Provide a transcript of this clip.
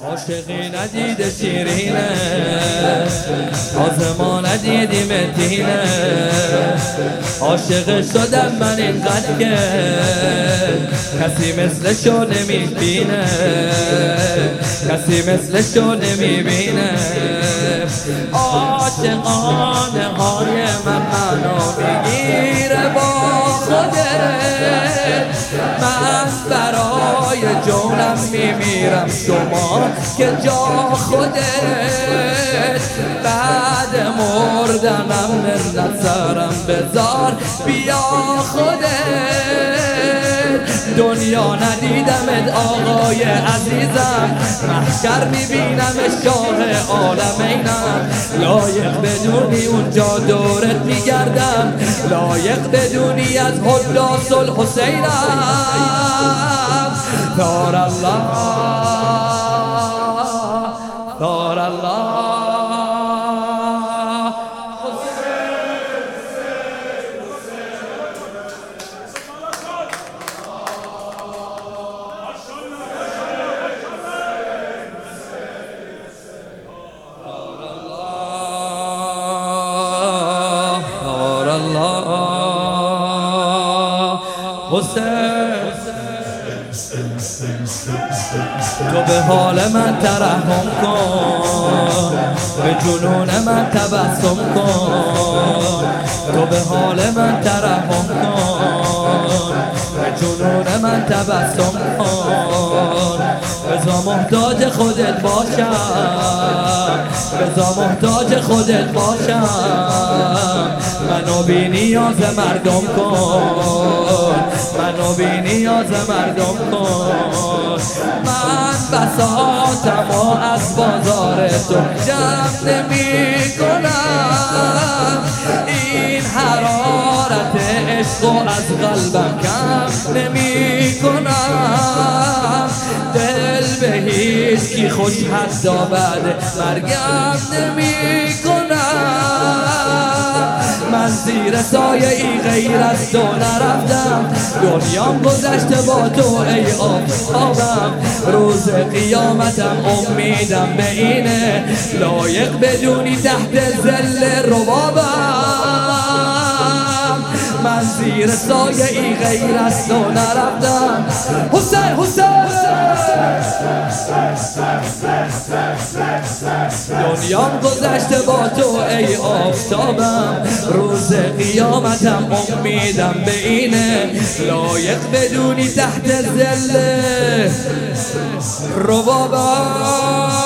عاشقی ندیده شیرینه. آزما ندیدی مدینه عاشق شدم من اینقدر که کسی مثلشو نمی‌بینه. کسی مثلشو نمی‌بینه. عاشقانه های من منو برای جونم میمیرم. شما که جا خودت بعد مردنم منت سرم بذار بیا خودت. دنیا ندیدمت آقای عزیزم. محشر می‌بینم شاه عالمینم لایق بدونی اونجا دورت میگردم. لایق بدونی از حداس الحسینم دار الله دار الله حسین تو به حال من ترحم کن به جنون من تبسم کن. تو به حال من ترحم کن به جنون من تبسم کن. بزا محتاج خودت باشم بزا محتاج خودت باشم. منو بی نیاز مردم کن. منو بی نیاز مردم کن. من بساتم و از بازار تو جمع نمی کنم. این حرارت عشق و از قلبم کم نمی کنم. دل به هیچ کی خوش حتی بعد مرگم نمی کنم زیر سایه ای غیر از تو نرفتم. دنیام گذشته با تو ای آفتابم. روز قیامتم امیدم به اینه. لایق بدونی تحت زل ربابم. من زیر سایه ای غیر از تو نرفتم. حسین حسین! دنیام گذشته با تو ای آفتابم. روز قیامتم امیدم به اینه. لایق بدونی تحت زل ربابم